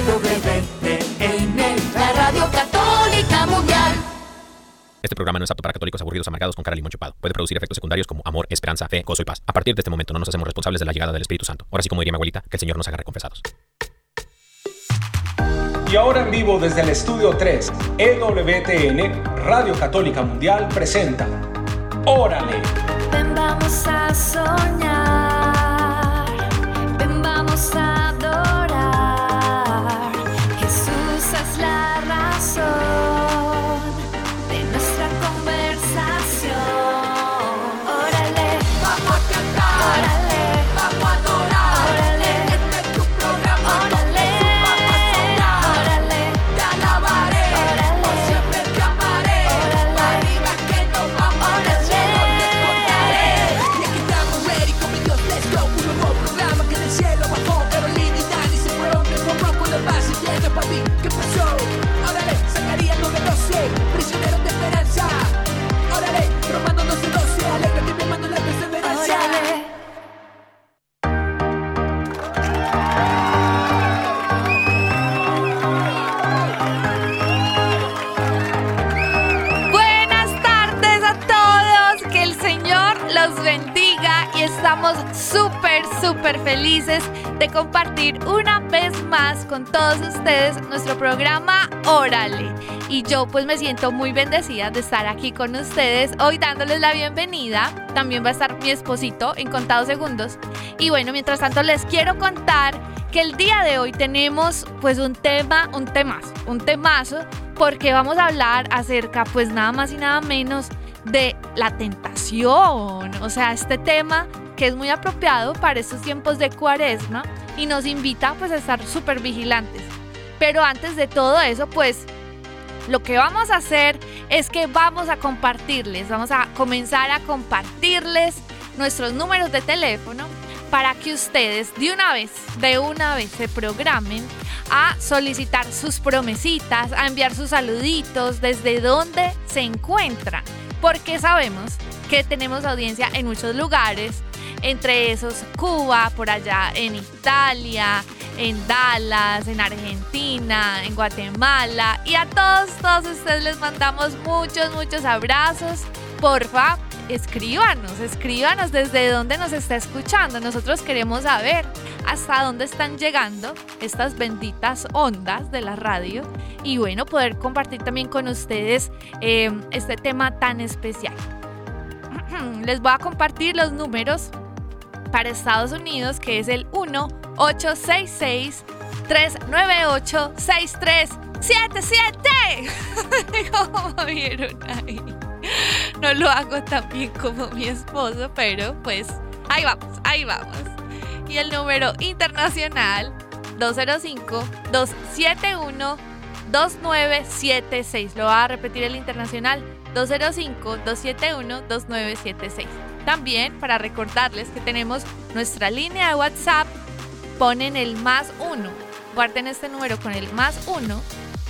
EWTN, la radio católica mundial. Este programa no es apto para católicos aburridos amargados con cara limón chupado. Puede producir efectos secundarios como amor, esperanza, fe, gozo y paz. A partir de este momento no nos hacemos responsables de la llegada del Espíritu Santo. Ahora sí, como diría mi abuelita, que el Señor nos haga reconfesados. Y ahora en vivo desde el estudio 3, EWTN, Radio Católica Mundial presenta Órale. Ven vamos a soñar, felices de compartir una vez más con todos ustedes nuestro programa Órale. Y yo pues me siento muy bendecida de estar aquí con ustedes hoy dándoles la bienvenida. También va a estar mi esposito en contados segundos. Y bueno, mientras tanto les quiero contar que el día de hoy tenemos pues un tema, un temazo, un temazo, porque vamos a hablar acerca pues nada más y nada menos de la tentación. O sea, este tema que es muy apropiado para estos tiempos de cuaresma y nos invita pues a estar súper vigilantes. Pero antes de todo eso, pues lo que vamos a hacer es que vamos a compartirles, vamos a comenzar a compartirles nuestros números de teléfono para que ustedes de una vez, de una vez se programen a solicitar sus promesitas, a enviar sus saluditos desde donde se encuentran, porque sabemos que tenemos audiencia en muchos lugares, entre esos Cuba, por allá en Italia, en Dallas, en Argentina, en Guatemala y a todos, todos ustedes les mandamos muchos, muchos abrazos. Porfa, escríbanos, escríbanos desde dónde nos está escuchando. Nosotros queremos saber hasta dónde están llegando estas benditas ondas de la radio y bueno, poder compartir también con ustedes eh, este tema tan especial. Les voy a compartir los números para Estados Unidos, que es el 1-866-398-6377. ¿Cómo vieron ahí? No lo hago tan bien como mi esposo, pero pues ahí vamos, ahí vamos. Y el número internacional 205-271-2976. Lo voy a repetir el internacional 205-271-2976. También para recordarles que tenemos nuestra línea de WhatsApp, ponen el más 1. Guarden este número con el más 1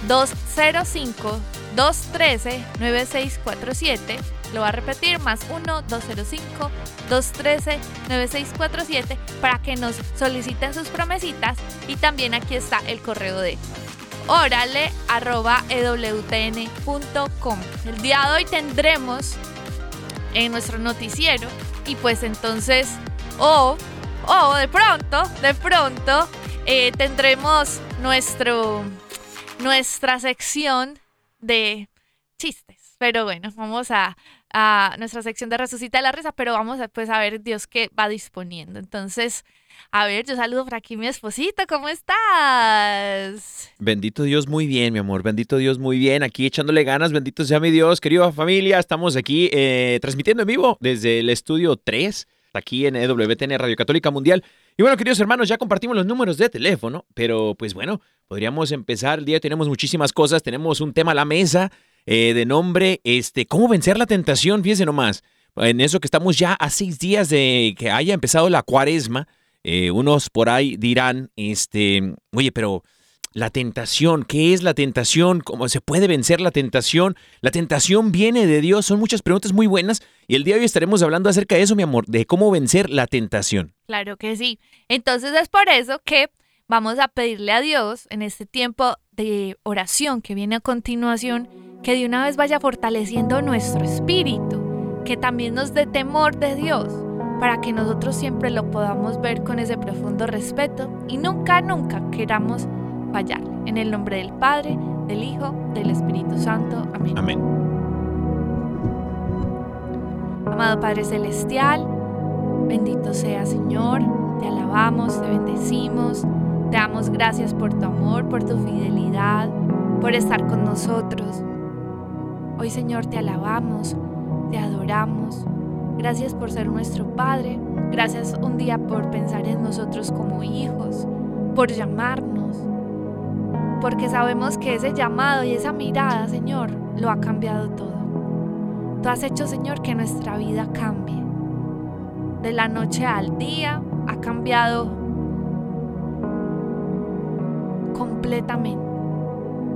205 213 9647. Lo voy a repetir, más 1 205 213 9647 para que nos soliciten sus promesitas y también aquí está el correo de órale arroba ewtn.com. El día de hoy tendremos en nuestro noticiero y pues entonces o o de pronto de pronto eh, tendremos nuestro nuestra sección de chistes pero bueno vamos a, a nuestra sección de resucita la risa pero vamos a pues a ver Dios qué va disponiendo entonces a ver, yo saludo por aquí mi esposito, ¿cómo estás? Bendito Dios, muy bien, mi amor. Bendito Dios, muy bien. Aquí echándole ganas. Bendito sea mi Dios, querida familia. Estamos aquí eh, transmitiendo en vivo desde el estudio 3, aquí en EWTN Radio Católica Mundial. Y bueno, queridos hermanos, ya compartimos los números de teléfono, pero pues bueno, podríamos empezar el día. Tenemos muchísimas cosas. Tenemos un tema a la mesa eh, de nombre, este, ¿cómo vencer la tentación? Fíjense nomás. En eso que estamos ya a seis días de que haya empezado la cuaresma. Eh, unos por ahí dirán, este, oye, pero la tentación, ¿qué es la tentación? ¿Cómo se puede vencer la tentación? La tentación viene de Dios, son muchas preguntas muy buenas y el día de hoy estaremos hablando acerca de eso, mi amor, de cómo vencer la tentación. Claro que sí. Entonces es por eso que vamos a pedirle a Dios en este tiempo de oración que viene a continuación, que de una vez vaya fortaleciendo nuestro espíritu, que también nos dé temor de Dios, para que nosotros siempre lo podamos ver con ese profundo respeto y nunca, nunca queramos fallar. En el nombre del Padre, del Hijo, del Espíritu Santo. Amén. Amén. Amado Padre Celestial, bendito sea Señor, te alabamos, te bendecimos, te damos gracias por tu amor, por tu fidelidad, por estar con nosotros. Hoy Señor te alabamos, te adoramos. Gracias por ser nuestro Padre. Gracias un día por pensar en nosotros como hijos, por llamarnos. Porque sabemos que ese llamado y esa mirada, Señor, lo ha cambiado todo. Tú has hecho, Señor, que nuestra vida cambie. De la noche al día ha cambiado completamente.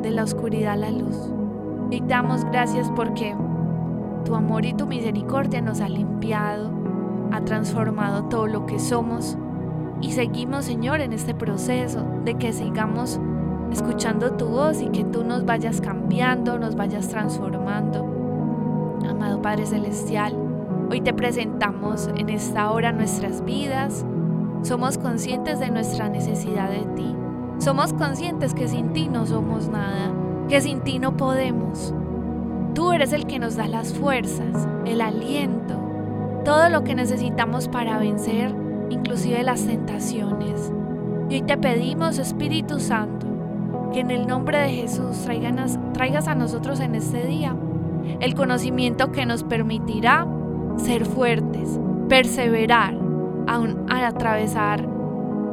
De la oscuridad a la luz. Y damos gracias porque tu amor y tu misericordia nos ha limpiado, ha transformado todo lo que somos. Y seguimos, Señor, en este proceso de que sigamos escuchando tu voz y que tú nos vayas cambiando, nos vayas transformando. Amado Padre Celestial, hoy te presentamos en esta hora nuestras vidas. Somos conscientes de nuestra necesidad de ti. Somos conscientes que sin ti no somos nada, que sin ti no podemos. Tú eres el que nos da las fuerzas, el aliento, todo lo que necesitamos para vencer, inclusive las tentaciones. Y hoy te pedimos, Espíritu Santo, que en el nombre de Jesús traigas, traigas a nosotros en este día el conocimiento que nos permitirá ser fuertes, perseverar, aún al atravesar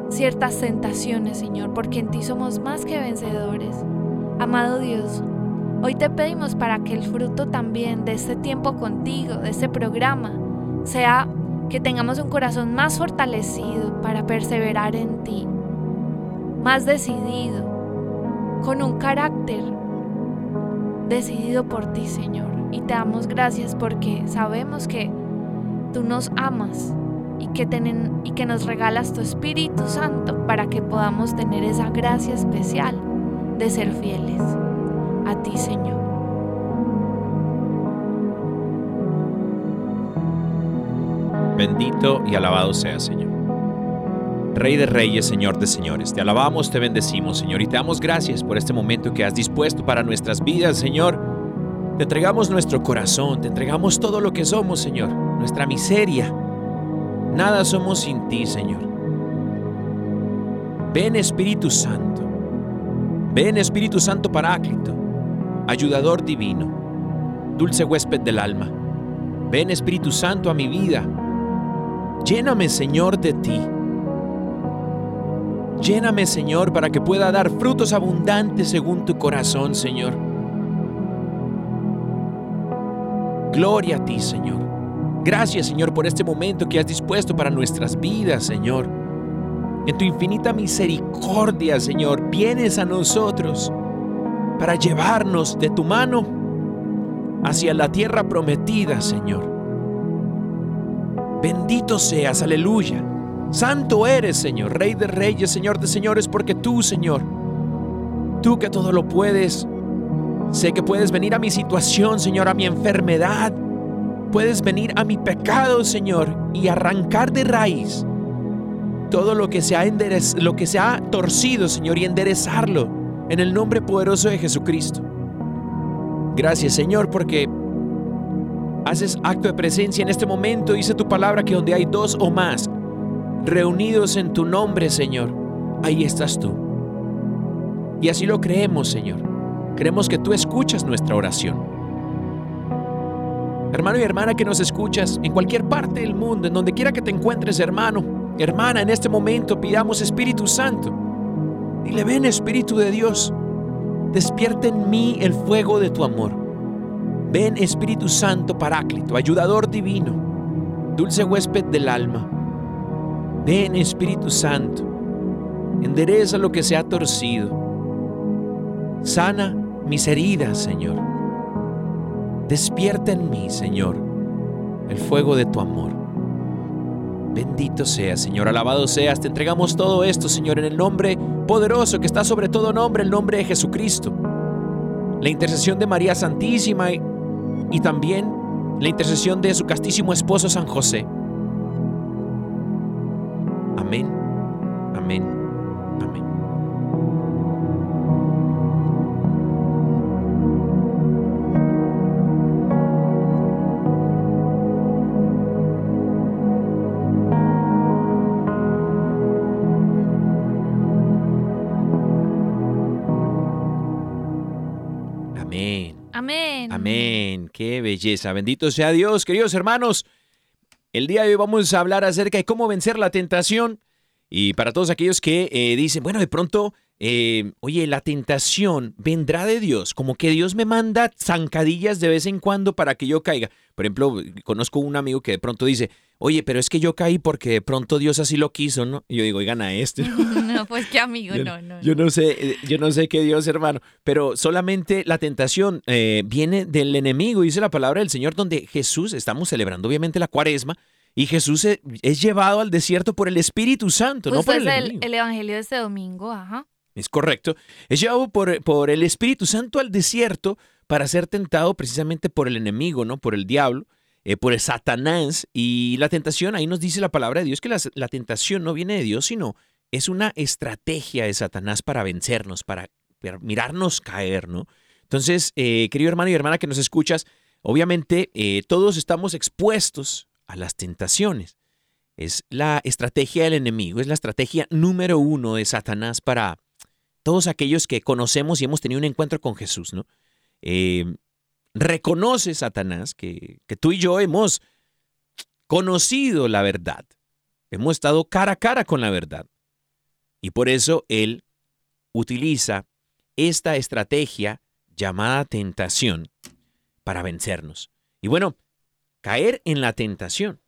ciertas tentaciones, Señor, porque en ti somos más que vencedores. Amado Dios, Hoy te pedimos para que el fruto también de este tiempo contigo, de este programa, sea que tengamos un corazón más fortalecido para perseverar en ti, más decidido, con un carácter decidido por ti, Señor. Y te damos gracias porque sabemos que tú nos amas y que, tenen, y que nos regalas tu Espíritu Santo para que podamos tener esa gracia especial de ser fieles a ti, Señor. Bendito y alabado sea, Señor. Rey de reyes, Señor de señores, te alabamos, te bendecimos, Señor, y te damos gracias por este momento que has dispuesto para nuestras vidas, Señor. Te entregamos nuestro corazón, te entregamos todo lo que somos, Señor, nuestra miseria. Nada somos sin ti, Señor. Ven Espíritu Santo. Ven Espíritu Santo Paráclito ayudador divino, dulce huésped del alma. Ven Espíritu Santo a mi vida. Lléname, Señor, de ti. Lléname, Señor, para que pueda dar frutos abundantes según tu corazón, Señor. Gloria a ti, Señor. Gracias, Señor, por este momento que has dispuesto para nuestras vidas, Señor. En tu infinita misericordia, Señor, vienes a nosotros para llevarnos de tu mano hacia la tierra prometida, Señor. Bendito seas, aleluya. Santo eres, Señor, Rey de Reyes, Señor de Señores, porque tú, Señor, tú que todo lo puedes, sé que puedes venir a mi situación, Señor, a mi enfermedad. Puedes venir a mi pecado, Señor, y arrancar de raíz todo lo que se ha, lo que se ha torcido, Señor, y enderezarlo en el nombre poderoso de Jesucristo. Gracias Señor porque haces acto de presencia en este momento. Dice tu palabra que donde hay dos o más reunidos en tu nombre, Señor, ahí estás tú. Y así lo creemos, Señor. Creemos que tú escuchas nuestra oración. Hermano y hermana que nos escuchas en cualquier parte del mundo, en donde quiera que te encuentres, hermano, hermana, en este momento pidamos Espíritu Santo Dile, ven Espíritu de Dios, despierta en mí el fuego de tu amor. Ven Espíritu Santo Paráclito, ayudador divino, dulce huésped del alma. Ven Espíritu Santo, endereza lo que se ha torcido. Sana mis heridas, Señor. Despierta en mí, Señor, el fuego de tu amor. Bendito seas, Señor, alabado seas. Te entregamos todo esto, Señor, en el nombre poderoso que está sobre todo nombre, el nombre de Jesucristo. La intercesión de María Santísima y, también la intercesión de su castísimo esposo San José. Amén, amén. Amén. Amén. Qué belleza. Bendito sea Dios, queridos hermanos. El día de hoy vamos a hablar acerca de cómo vencer la tentación. Y para todos aquellos que eh, dicen, bueno, de pronto, eh, oye, la tentación vendrá de Dios, como que Dios me manda zancadillas de vez en cuando para que yo caiga. Por ejemplo, conozco un amigo que de pronto dice, oye, pero es que yo caí porque de pronto Dios así lo quiso, ¿no? Y yo digo, oigan a este. No, pues qué amigo, Yo- no, no. Yo no. sé, eh, yo no sé qué Dios, hermano, pero solamente la tentación eh, viene del enemigo, dice la palabra del Señor, donde Jesús, estamos celebrando obviamente la cuaresma, y Jesús eh, es llevado al desierto por el Espíritu Santo, no Pues por es el, enemigo. el evangelio de este domingo, ajá. Es correcto. Es llevado por, por el Espíritu Santo al desierto para ser tentado precisamente por el enemigo, ¿no? Por el diablo, eh, por el Satanás. Y la tentación, ahí nos dice la palabra de Dios que la, la tentación no viene de Dios, sino es una estrategia de Satanás para vencernos, para, para mirarnos caer, ¿no? Entonces, eh, querido hermano y hermana que nos escuchas, obviamente eh, todos estamos expuestos a las tentaciones. Es la estrategia del enemigo, es la estrategia número uno de Satanás para todos aquellos que conocemos y hemos tenido un encuentro con Jesús, ¿no? Eh, reconoce Satanás que, que tú y yo hemos conocido la verdad, hemos estado cara a cara con la verdad. Y por eso él utiliza esta estrategia llamada tentación para vencernos. Y bueno, caer en la tentación,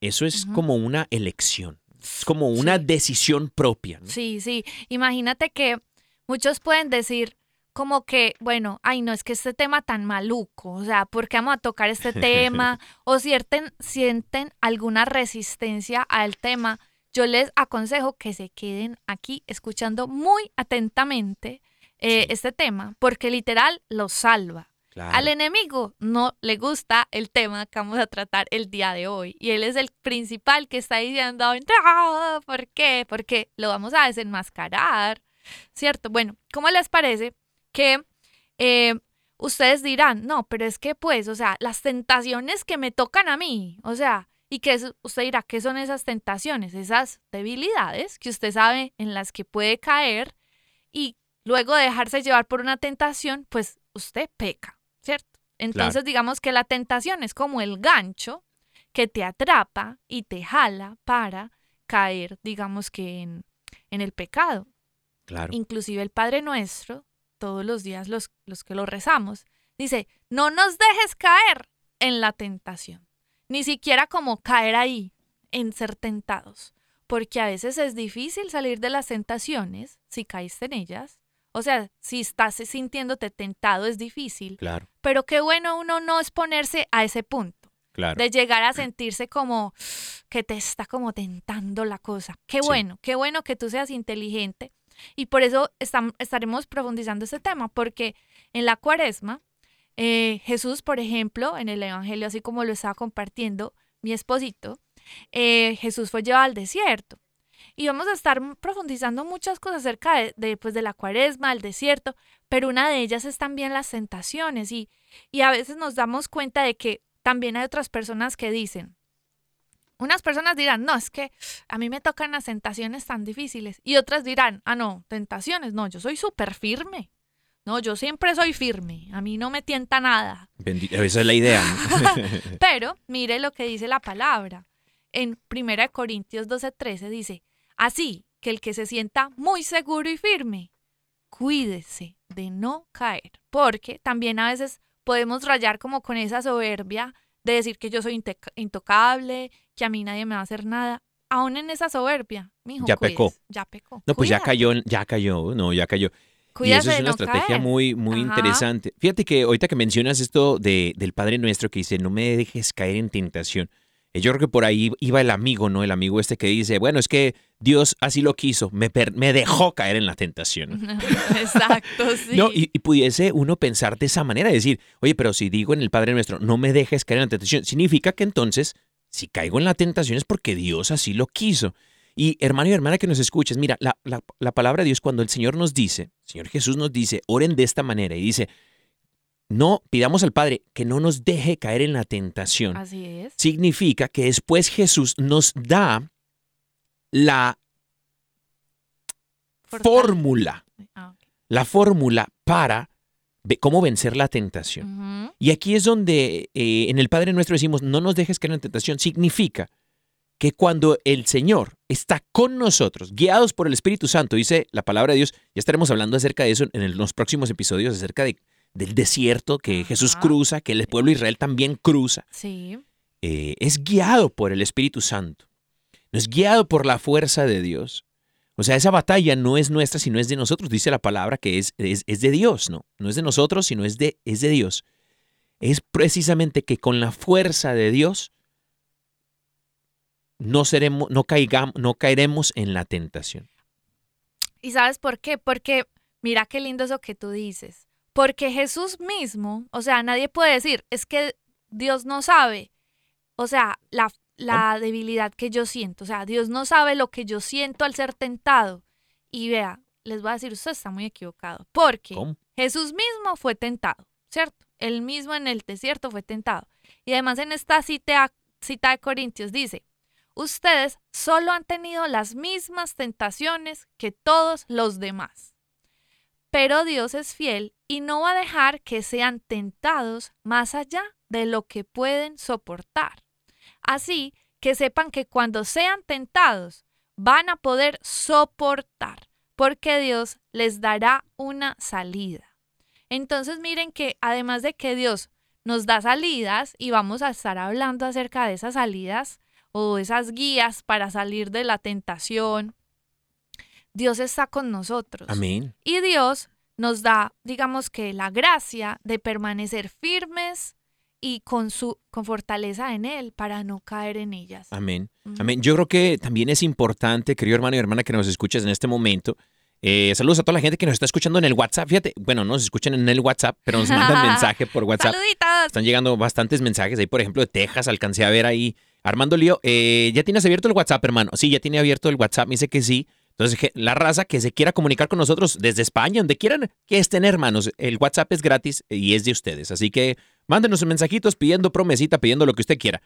eso es como una elección, es como una Sí. decisión propia. ¿no? Sí, sí. Imagínate que muchos pueden decir como que, bueno, ay, no, es que este tema tan maluco, o sea, ¿por qué vamos a tocar este tema? o sienten, sienten alguna resistencia al tema. Yo les aconsejo que se queden aquí escuchando muy atentamente eh, Sí. este tema, porque literal los salva. Al enemigo no le gusta el tema que vamos a tratar el día de hoy. Y él es el principal que está diciendo, "No, ¿por qué? Porque lo vamos a desenmascarar, ¿cierto? Bueno, ¿cómo les parece que eh, ustedes dirán, no, pero es que pues, o sea, las tentaciones que me tocan a mí, o sea, y que usted dirá, ¿qué son esas tentaciones? Esas debilidades que usted sabe en las que puede caer y luego de dejarse llevar por una tentación, pues usted peca, ¿cierto? Entonces digamos que la tentación es como el gancho que te atrapa y te jala para caer, digamos que en, en el pecado. Claro. Inclusive el Padre Nuestro, todos los días los, los que lo rezamos, dice, no nos dejes caer en la tentación, ni siquiera como caer ahí, en ser tentados, porque a veces es difícil salir de las tentaciones si caíste en ellas. O sea, si estás sintiéndote tentado es difícil, Claro, pero qué bueno uno no exponerse a ese punto claro. de llegar a sentirse como que te está como tentando la cosa. Qué Sí. bueno, qué bueno que tú seas inteligente. Y por eso estaremos profundizando este tema, porque en la cuaresma, eh, Jesús, por ejemplo, en el Evangelio, así como lo estaba compartiendo mi esposito, eh, Jesús fue llevado al desierto. Y vamos a estar profundizando muchas cosas acerca de, de, pues, de la cuaresma, el desierto, pero una de ellas es también las tentaciones. Y, y a veces nos damos cuenta de que también hay otras personas que dicen, unas personas dirán, no, es que a mí me tocan las tentaciones tan difíciles. Y otras dirán, ah, no, tentaciones, no, yo soy súper firme. No, yo siempre soy firme, a mí no me tienta nada. Bendi- Esa es la idea. ¿no? Pero mire lo que dice la palabra. En 1 Corintios 12:13 dice, así que el que se sienta muy seguro y firme, cuídese de no caer, porque también a veces podemos rayar como con esa soberbia de decir que yo soy intocable, que a mí nadie me va a hacer nada. Aún en esa soberbia, mijo, Ya pecó. Ya pecó. No, pues ya cayó, ya cayó, no, ya cayó. Y cuídate eso es una no estrategia caer. muy, muy Ajá. interesante. Fíjate que ahorita que mencionas esto de, del Padre Nuestro que dice, no me dejes caer en tentación. Eh, Yo creo que por ahí iba el amigo, ¿no? El amigo este que dice, bueno, es que Dios así lo quiso, me, me dejó caer en la tentación. Exacto, sí. No, y, y pudiese uno pensar de esa manera, decir, oye, pero si digo en el Padre Nuestro, no me dejes caer en la tentación, significa que entonces, si caigo en la tentación es porque Dios así lo quiso. Y hermano y hermana que nos escuches, mira, la, la- la palabra de Dios cuando el Señor nos dice, Señor Jesús nos dice, oren de esta manera y dice, no pidamos al Padre que no nos deje caer en la tentación. Así es. Significa que después Jesús nos da la fórmula, Ah, la fórmula para cómo vencer la tentación. Y aquí es donde eh, en el Padre Nuestro decimos, no nos dejes caer en la tentación. Significa que cuando el Señor está con nosotros, guiados por el Espíritu Santo, dice la palabra de Dios, ya estaremos hablando acerca de eso en los próximos episodios, acerca de- del desierto que Jesús cruza, que el pueblo de Israel también cruza. Sí. Eh, es guiado por el Espíritu Santo. No es guiado por la fuerza de Dios. O sea, esa batalla no es nuestra, sino es de nosotros. Dice la palabra que es, es, es de Dios, ¿no? No es de nosotros, sino es de, es de Dios. Es precisamente que con la fuerza de Dios no, seremos, no, caigamos, no caeremos en la tentación. ¿Y sabes por qué? Porque mira qué lindo eso que tú dices. Porque Jesús mismo, o sea, nadie puede decir, es que Dios no sabe, o sea, la, la debilidad que yo siento, o sea, Dios no sabe lo que yo siento al ser tentado. Y vea, les voy a decir, usted está muy equivocado, porque ¿Cómo? Jesús mismo fue tentado, ¿cierto? Él mismo en el desierto fue tentado. Y además en esta cita, cita de Corintios dice, ustedes solo han tenido las mismas tentaciones que todos los demás. Pero Dios es fiel y no va a dejar que sean tentados más allá de lo que pueden soportar. Así que sepan que cuando sean tentados van a poder soportar, porque Dios les dará una salida. Entonces miren que además de que Dios nos da salidas y vamos a estar hablando acerca de esas salidas o esas guías para salir de la tentación, Dios está con nosotros. Amén. Y Dios nos da, digamos que la gracia de permanecer firmes y con su con fortaleza en él para no caer en ellas. Amén. Amén. Yo creo que también es importante, querido hermano y hermana que nos escuches en este momento. eh, saludos a toda la gente que nos está escuchando en el WhatsApp. Fíjate, bueno, no nos escuchan en el WhatsApp, pero nos mandan mensaje por WhatsApp. Saluditos. Están llegando bastantes mensajes ahí, por ejemplo, de Texas. Alcancé a ver ahí. Armando Lío, eh, ¿ya tienes abierto el WhatsApp, hermano? Sí, ya tiene abierto el WhatsApp. Me dice que sí. Entonces, la raza que se quiera comunicar con nosotros desde España, donde quieran que estén, hermanos, el WhatsApp es gratis y es de ustedes. Así que mándenos mensajitos pidiendo promesita, pidiendo lo que usted quiera.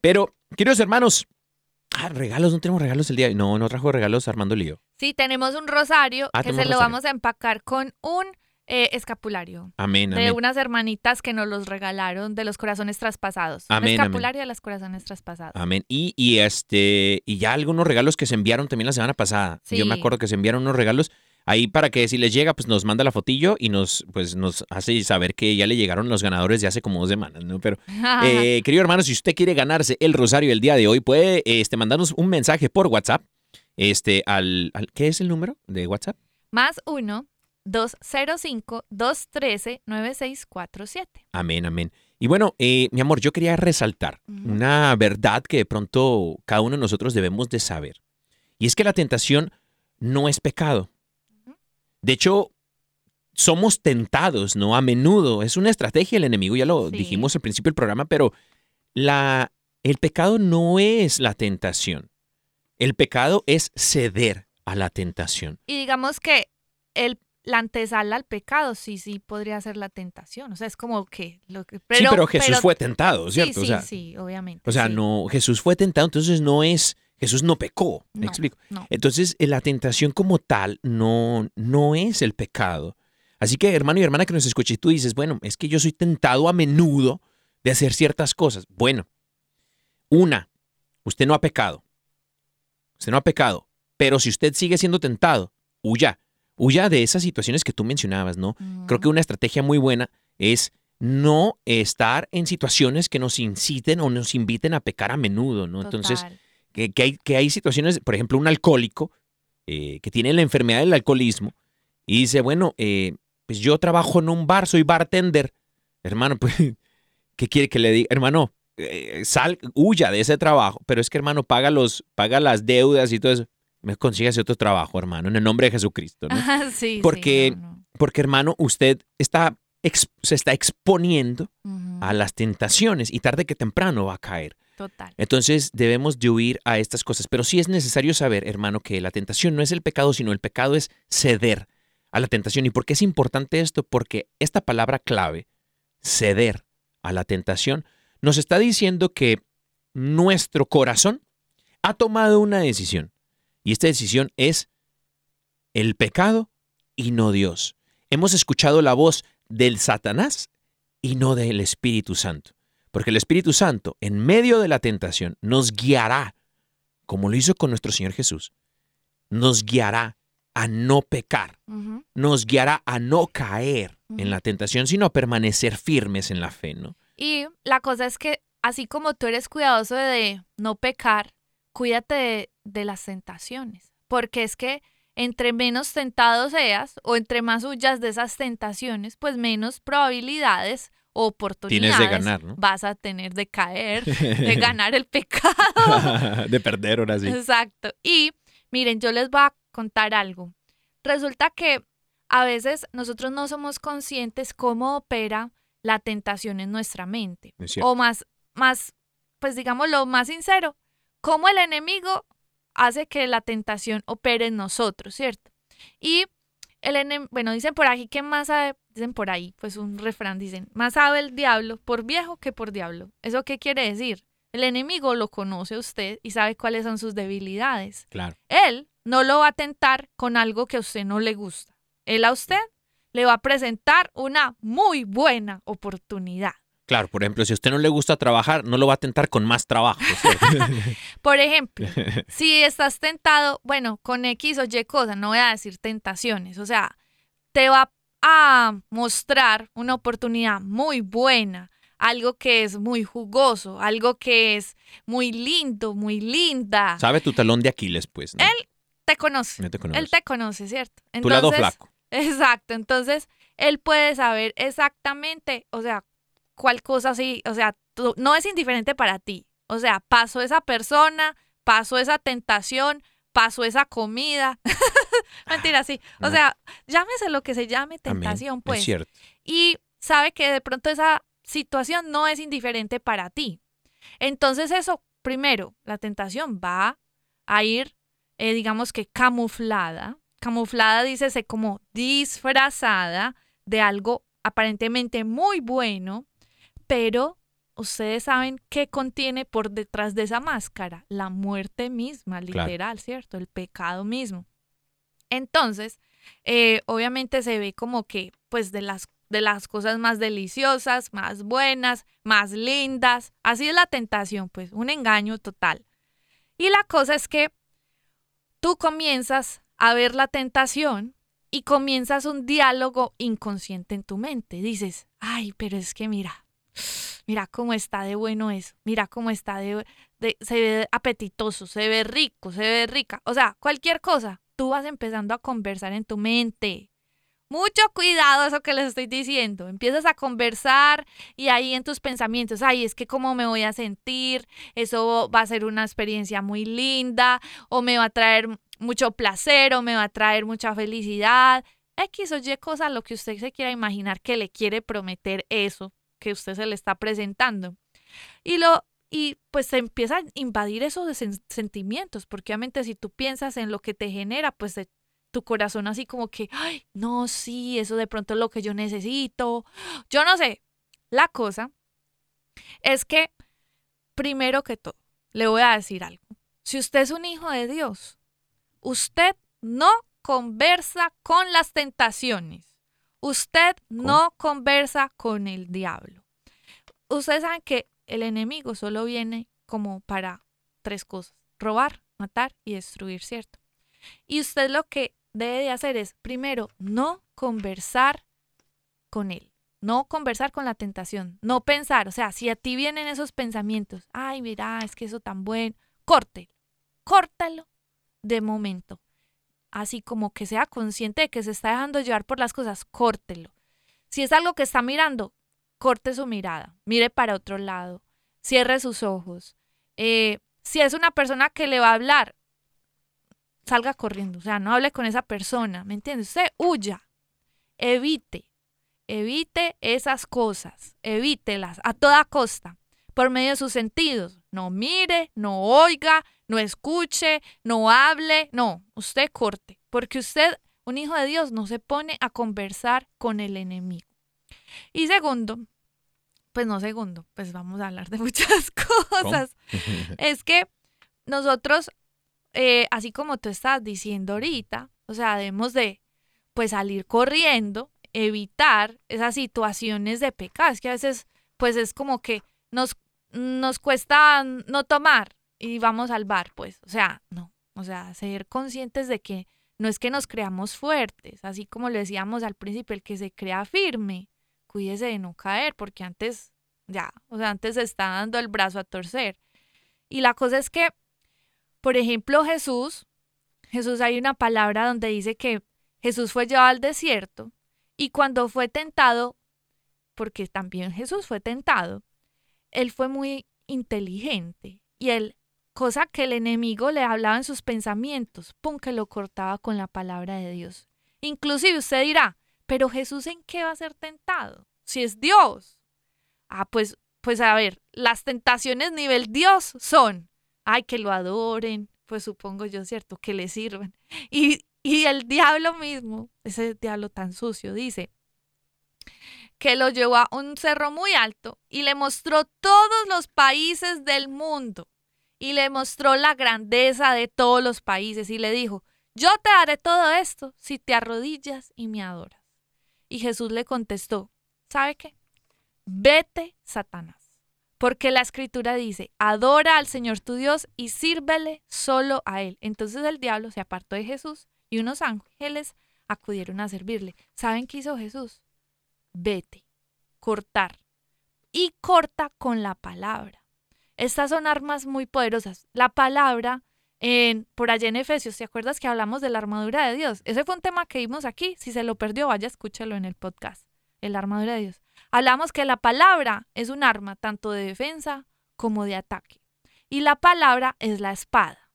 Pero, queridos hermanos, ah, regalos, no tenemos regalos el día. No, no trajo regalos Armando Lío. Sí, tenemos un rosario Ah, que se lo rosario. vamos a empacar con un eh, escapulario. Amén, De unas hermanitas que nos los regalaron de los corazones traspasados. Amén, un amén. escapulario de los corazones traspasados. Amén. Y, y este, y ya algunos regalos que se enviaron también la semana pasada. Yo me Sí. acuerdo que se enviaron unos regalos ahí para que si les llega, pues nos manda la fotillo y nos, pues nos hace saber que ya le llegaron los ganadores de hace como dos semanas, ¿no? Pero, eh, querido hermano, si usted quiere ganarse el rosario el día de hoy, puede este, mandarnos un mensaje por WhatsApp. Este, al, al- ¿qué es el número de WhatsApp? Más 1 205 213 9647. Amén, amén. Y bueno, eh, mi amor, yo quería resaltar una verdad que de pronto cada uno de nosotros debemos de saber. Y es que la tentación no es pecado. De hecho, somos tentados, ¿no? A menudo. Es una estrategia del enemigo, ya lo Sí. dijimos al principio del programa, pero la, el pecado no es la tentación. El pecado es ceder a la tentación. Y digamos que el, la antesala al pecado sí, sí podría ser la tentación. O sea, es como que... Lo que sí, pero Jesús pero- fue tentado, Sí, ¿cierto? sí, o sea, sí, obviamente. O sea, sí. no, Jesús fue tentado, entonces no es, Jesús no pecó, ¿me No, explico? no. Entonces, eh, la tentación como tal no, no es el pecado. Así que, hermano y hermana que nos escuche, tú dices, bueno, es que yo soy tentado a menudo de hacer ciertas cosas. Bueno, una, usted no ha pecado. Usted no ha pecado. Pero si usted sigue siendo tentado, huya. Huya de esas situaciones que tú mencionabas, ¿no? Creo que una estrategia muy buena es no estar en situaciones que nos inciten o nos inviten a pecar a menudo, ¿no? Entonces, que hay, que hay situaciones, por ejemplo, un alcohólico eh, que tiene la enfermedad del alcoholismo y dice, bueno, eh, pues yo trabajo en un bar, soy bartender. Hermano, pues, ¿qué quiere que le diga? Hermano, eh, sal, huya de ese trabajo, pero es que hermano, paga, los, paga las deudas y todo eso. Me consígase otro trabajo, hermano, en el nombre de Jesucristo. ¿no? Ah, sí, sí, Porque- no, no. Porque hermano, usted está, se está exponiendo a las tentaciones y tarde que temprano va a caer. Total. Entonces debemos de huir a estas cosas. Pero sí es necesario saber, hermano, que la tentación no es el pecado, sino el pecado es ceder a la tentación. ¿Y por qué es importante esto? Porque esta palabra clave, ceder a la tentación, nos está diciendo que nuestro corazón ha tomado una decisión. Y esta decisión es el pecado y no Dios. Hemos escuchado la voz del Satanás y no del Espíritu Santo. Porque el Espíritu Santo, en medio de la tentación, nos guiará, como lo hizo con nuestro Señor Jesús, nos guiará a no pecar, nos guiará a no caer en la tentación, sino a permanecer firmes en la fe, ¿no? Y la cosa es que así como tú eres cuidadoso de no pecar, cuídate de, de las tentaciones. Porque es que entre menos tentado seas o entre más huyas de esas tentaciones, pues menos probabilidades o oportunidades Tienes de ganar, ¿no? vas a tener de caer, de ganar el pecado. de perder ahora sí. Exacto. Y miren, yo les voy a contar algo. Resulta que a veces nosotros no somos conscientes cómo opera la tentación en nuestra mente. O más, más, pues digamos lo más sincero, cómo el enemigo hace que la tentación opere en nosotros, ¿cierto? Y el enemigo, bueno, dicen por aquí que más sabe, dicen por ahí, pues un refrán, dicen, más sabe el diablo por viejo que por diablo. ¿Eso qué quiere decir? El enemigo lo conoce a usted y sabe cuáles son sus debilidades. Claro. Él no lo va a tentar con algo que a usted no le gusta. Él a usted le va a presentar una muy buena oportunidad. Claro, por ejemplo, si a usted no le gusta trabajar, no lo va a tentar con más trabajo. Por ejemplo, si estás tentado, bueno, con X o Y cosas, no voy a decir tentaciones, o sea, te va a mostrar una oportunidad muy buena, algo que es muy jugoso, algo que es muy lindo, muy linda. Sabe tu talón de Aquiles, pues. ¿no? Él te conoce. No te conoce. Él te conoce, ¿cierto? tu lado Entonces, flaco. Exacto, entonces él puede saber exactamente, o sea, cuál cosa sí, o sea, tú- no es indiferente para ti. O sea, pasó esa persona, pasó esa tentación, pasó esa comida. Mentira, sí. O No. sea, llámese lo que se llame Amén. tentación, Es pues. cierto. Y sabe que de pronto esa situación no es indiferente para ti. Entonces eso, primero, la tentación va a ir, eh, digamos que camuflada. Camuflada, dícese como disfrazada de algo aparentemente muy bueno, pero ustedes saben qué contiene por detrás de esa máscara, la muerte misma, Claro. literal, ¿cierto? El pecado mismo. Entonces, eh, obviamente se ve como que, pues, de las, de las cosas más deliciosas, más buenas, más lindas. Así es la tentación, pues, un engaño total. Y la cosa es que tú comienzas a ver la tentación y comienzas un diálogo inconsciente en tu mente. Dices, ay, pero es que mira, mira cómo está de bueno eso, mira cómo está de, se ve apetitoso, se ve rico, se ve rica. O sea, cualquier cosa, tú vas empezando a conversar en tu mente. Mucho cuidado eso que les estoy diciendo. Empiezas a conversar y ahí en tus pensamientos, ay, es que cómo me voy a sentir, eso va a ser una experiencia muy linda, o me va a traer mucho placer, o me va a traer mucha felicidad. X o Y cosa, lo que usted se quiera imaginar que le quiere prometer eso que usted se le está presentando. Y lo y pues se empieza a invadir esos sen- sentimientos, porque obviamente si tú piensas en lo que te genera, pues de- tu corazón así como que, ay, no, sí, eso de pronto es lo que yo necesito. Yo no sé. La cosa es que, primero que todo, le voy a decir algo. Si usted es un hijo de Dios, usted no conversa con las tentaciones. Usted no conversa con el diablo. Ustedes saben que el enemigo solo viene como para tres cosas. Robar, matar y destruir, ¿cierto? Y usted lo que debe de hacer es, primero, no conversar con él. No conversar con la tentación. No pensar. O sea, si a ti vienen esos pensamientos, ay, mira, es que eso tan bueno, córtelo. Córtalo de momento. Así como que sea consciente de que se está dejando llevar por las cosas, córtelo. Si es algo que está mirando, corte su mirada, mire para otro lado, cierre sus ojos. Eh, si es una persona que le va a hablar, salga corriendo, o sea, no hable con esa persona, ¿me entiende? Usted huya, evite, evite esas cosas, evítelas a toda costa, por medio de sus sentidos. No mire, no oiga, no escuche, no hable, no, usted corte, porque usted, un hijo de Dios, no se pone a conversar con el enemigo. Y segundo, pues no segundo, pues vamos a hablar de muchas cosas. Es que nosotros, eh, así como tú estás diciendo ahorita, o sea, debemos de pues salir corriendo, evitar esas situaciones de pecado. Es que a veces pues es como que nos, nos cuesta no tomar y vamos al bar, pues, o sea, no, o sea, ser conscientes de que no es que nos creamos fuertes, así como le decíamos al principio, el que se crea firme, cuídese de no caer, porque antes, ya, o sea, antes se está dando el brazo a torcer. Y la cosa es que, por ejemplo, Jesús, Jesús hay una palabra donde dice que Jesús fue llevado al desierto y cuando fue tentado, porque también Jesús fue tentado, él fue muy inteligente y él, cosa que el enemigo le hablaba en sus pensamientos, pum, que lo cortaba con la palabra de Dios. Inclusive usted dirá, pero Jesús en qué va a ser tentado? Si es Dios. Ah, pues, pues a ver, las tentaciones nivel Dios son, ay, que lo adoren, pues supongo yo, ¿cierto? Que le sirvan. Y, y el diablo mismo, ese diablo tan sucio, dice que lo llevó a un cerro muy alto y le mostró todos los países del mundo y le mostró la grandeza de todos los países y le dijo, yo te daré todo esto si te arrodillas y me adoras. Y Jesús le contestó, ¿sabe qué? Vete, Satanás, porque la escritura dice, adora al Señor tu Dios y sírvele solo a Él. Entonces el diablo se apartó de Jesús y unos ángeles acudieron a servirle. ¿Saben qué hizo Jesús? Vete, cortar. Y corta con la palabra. Estas son armas muy poderosas. La palabra en, por allá en Efesios, ¿te acuerdas que hablamos de la armadura de Dios? Ese fue un tema que vimos aquí. Si se lo perdió, vaya, escúchalo en el podcast. El armadura de Dios. Hablamos que la palabra es un arma tanto de defensa como de ataque. Y la palabra es la espada.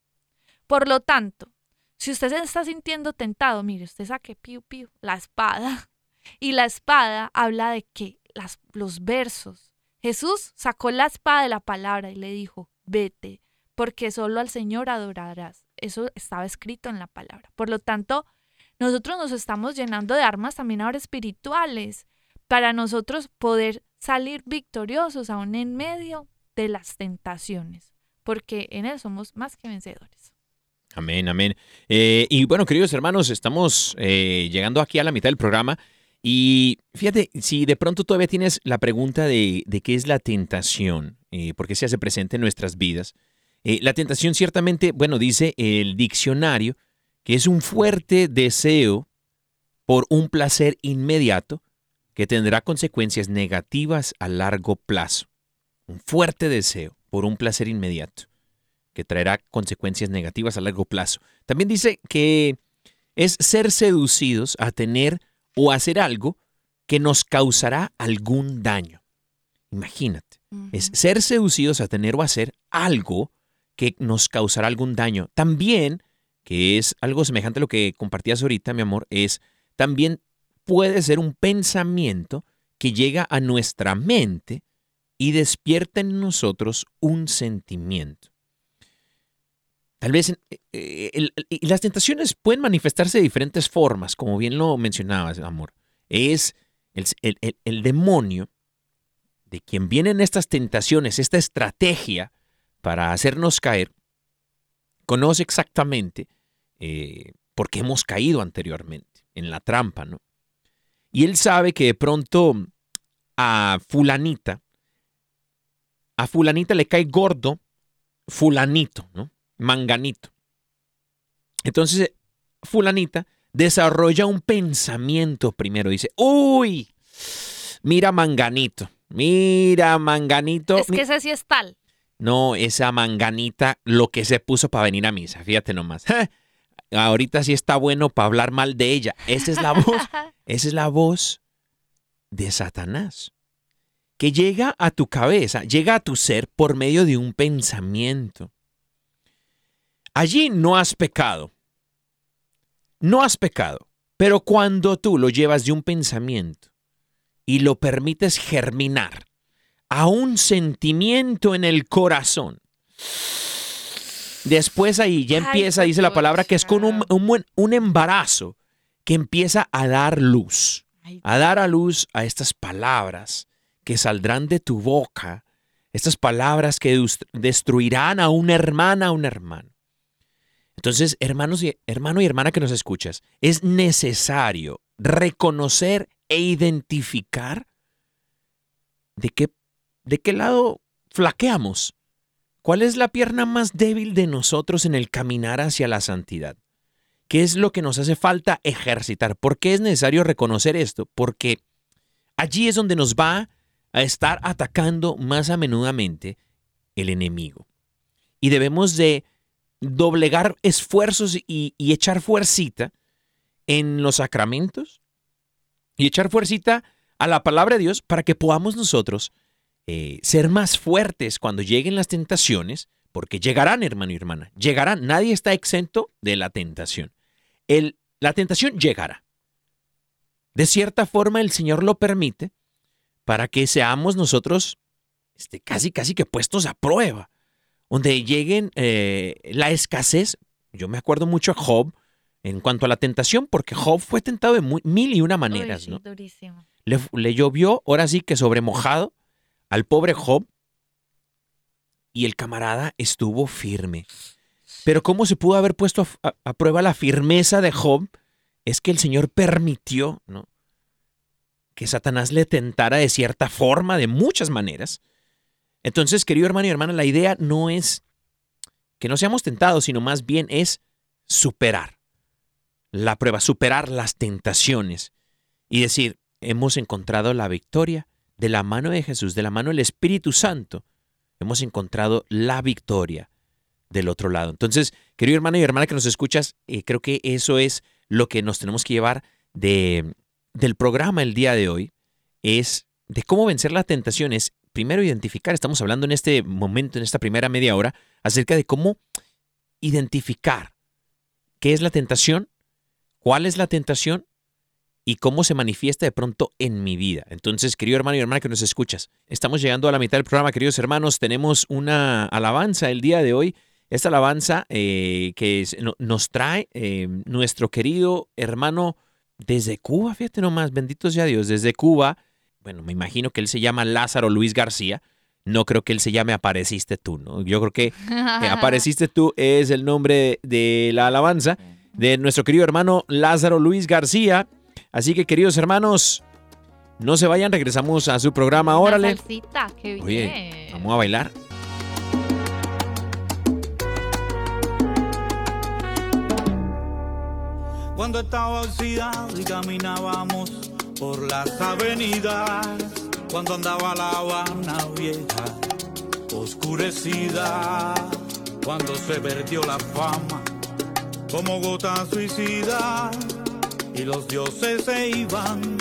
Por lo tanto, si usted se está sintiendo tentado, mire, usted saque piu piu, la espada. Y la espada habla de que las, los versos. Jesús sacó la espada de la palabra y le dijo, vete, porque solo al Señor adorarás. Eso estaba escrito en la palabra. Por lo tanto, nosotros nos estamos llenando de armas también ahora espirituales para nosotros poder salir victoriosos aún en medio de las tentaciones, porque en Él somos más que vencedores. Amén, amén. Eh, y bueno, queridos hermanos, estamos eh, llegando aquí a la mitad del programa. Y fíjate, si de pronto todavía tienes la pregunta de, qué es la tentación, eh, por qué se hace presente en nuestras vidas, eh, la tentación ciertamente, bueno, dice el diccionario, que es un fuerte deseo por un placer inmediato que tendrá consecuencias negativas a largo plazo. Un fuerte deseo por un placer inmediato que traerá consecuencias negativas a largo plazo. También dice que es ser seducidos a tener o hacer algo que nos causará algún daño. Imagínate, es ser seducidos a tener o hacer algo que nos causará algún daño. También, que es algo semejante a lo que compartías ahorita, mi amor, es también puede ser un pensamiento que llega a nuestra mente y despierta en nosotros un sentimiento. Tal vez eh, eh, las tentaciones pueden manifestarse de diferentes formas, como bien lo mencionabas, amor. Es el, el demonio de quien vienen estas tentaciones, esta estrategia, para hacernos caer, conoce exactamente eh, por qué hemos caído anteriormente en la trampa, ¿no? Y él sabe que de pronto a fulanita, a fulanita le cae gordo fulanito, ¿no? Manganito. Entonces, fulanita desarrolla un pensamiento primero, dice, uy, mira manganito, mira manganito. Es que ese sí es tal. No, esa manganita, lo que se puso para venir a misa, fíjate nomás. Ahorita sí está bueno para hablar mal de ella. Esa es la voz, esa es la voz de Satanás. que llega a tu cabeza, llega a tu ser por medio de un pensamiento. Allí no has pecado. No has pecado. Pero cuando tú lo llevas de un pensamiento y lo permites germinar a un sentimiento en el corazón, después ahí ya empieza, dice la palabra, que es con un, un buen- un embarazo que empieza a dar luz, a dar a luz a estas palabras que saldrán de tu boca, estas palabras que destruirán a una hermana, a un hermano. Entonces, hermanos y, hermano y hermana que nos escuchas, es necesario reconocer e identificar de qué, de qué lado flaqueamos. ¿Cuál es la pierna más débil de nosotros en el caminar hacia la santidad? ¿Qué es lo que nos hace falta ejercitar? ¿Por qué es necesario reconocer esto? Porque allí es donde nos va a estar atacando más a menudamente el enemigo. Y debemos de doblegar esfuerzos y, echar fuercita en los sacramentos y echar fuercita a la palabra de Dios para que podamos nosotros eh, ser más fuertes cuando lleguen las tentaciones, porque llegarán, hermano y hermana, llegarán. Nadie está exento de la tentación. El, la tentación llegará. De cierta forma, el Señor lo permite para que seamos nosotros este, casi, casi que puestos a prueba, donde lleguen eh, la escasez. Yo me acuerdo mucho a Job en cuanto a la tentación, porque Job fue tentado de muy- mil y una maneras, ¿no? durísimo. le, le llovió, ahora sí que sobre mojado, al pobre Job, y el camarada estuvo firme. Pero ¿cómo se pudo haber puesto a, a- a prueba la firmeza de Job? Es que el Señor permitió, ¿no? Que Satanás le tentara de cierta forma, de muchas maneras. Entonces, querido hermano y hermana, la idea no es que no seamos tentados, sino más bien es superar la prueba, superar las tentaciones y decir, hemos encontrado la victoria de la mano de Jesús, de la mano del Espíritu Santo. Hemos encontrado la victoria del otro lado. Entonces, querido hermano y hermana que nos escuchas, eh, creo que eso es lo que nos tenemos que llevar de, del programa el día de hoy, es de cómo vencer la tentación. Primero identificar, estamos hablando en este momento, en esta primera media hora, acerca de cómo identificar qué es la tentación, cuál es la tentación y cómo se manifiesta de pronto en mi vida. Entonces, querido hermano y hermana que nos escuchas, estamos llegando a la mitad del programa, queridos hermanos, tenemos una alabanza el día de hoy. Esta alabanza eh, que nos trae eh, nuestro querido hermano desde Cuba, fíjate nomás, bendito sea Dios, desde Cuba, bueno, me imagino que él se llama Lázaro Luis García, no creo que él se llame Apareciste tú, ¿no? Yo creo que que Apareciste tú es el nombre de la alabanza de nuestro querido hermano Lázaro Luis García. Así que, queridos hermanos, no se vayan, regresamos a su programa. Una Órale. salsita, qué bien. Oye, vamos a bailar. Cuando estaba oxidado y caminábamos por las avenidas, cuando andaba la Habana vieja, oscurecida, cuando se perdió la fama como gota suicida y los dioses se iban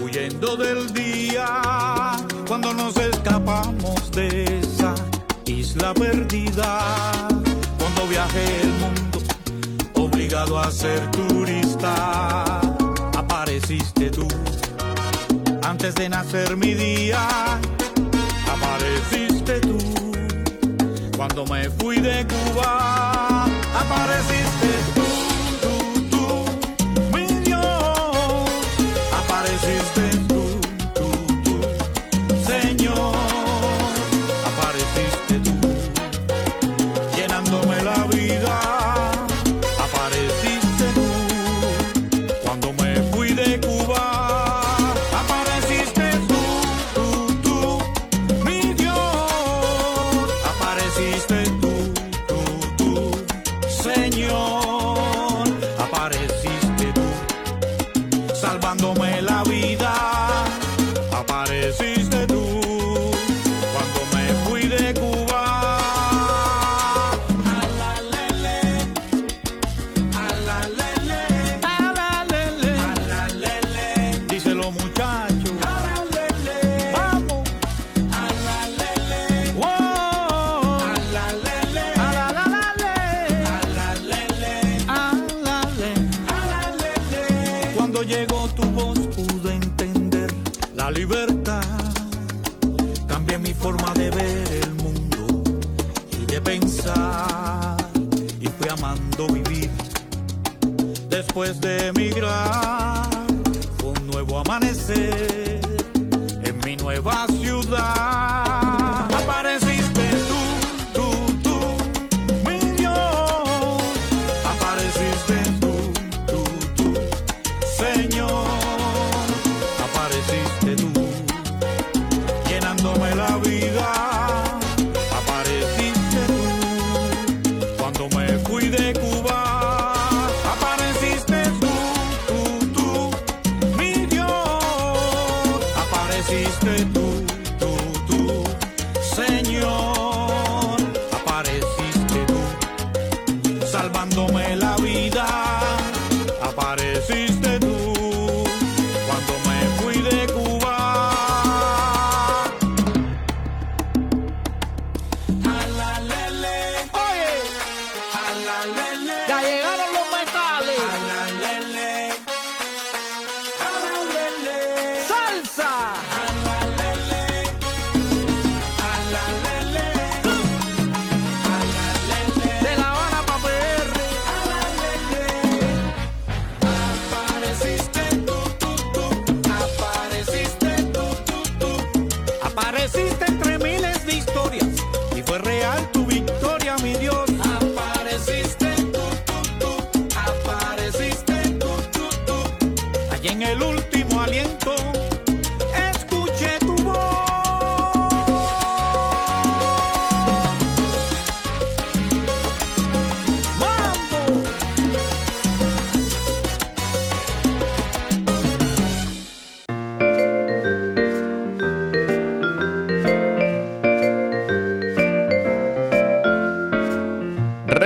huyendo del día, cuando nos escapamos de esa isla perdida, cuando viajé el mundo obligado a ser turista. Apareciste tú antes de nacer mi día. Apareciste tú cuando me fui de Cuba. Apareciste tú,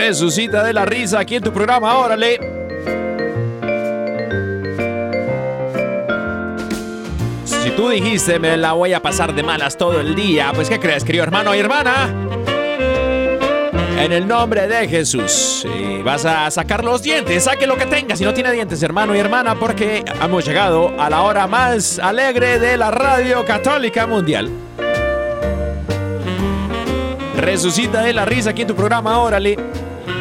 Resucita de la risa aquí en tu programa, órale. Si tú dijiste me la voy a pasar de malas todo el día, pues ¿qué crees, querido hermano y hermana? En el nombre de Jesús, vas a sacar los dientes, saque lo que tenga si no tiene dientes, hermano y hermana, porque hemos llegado a la hora más alegre de la radio católica mundial. Resucita de la risa aquí en tu programa, órale.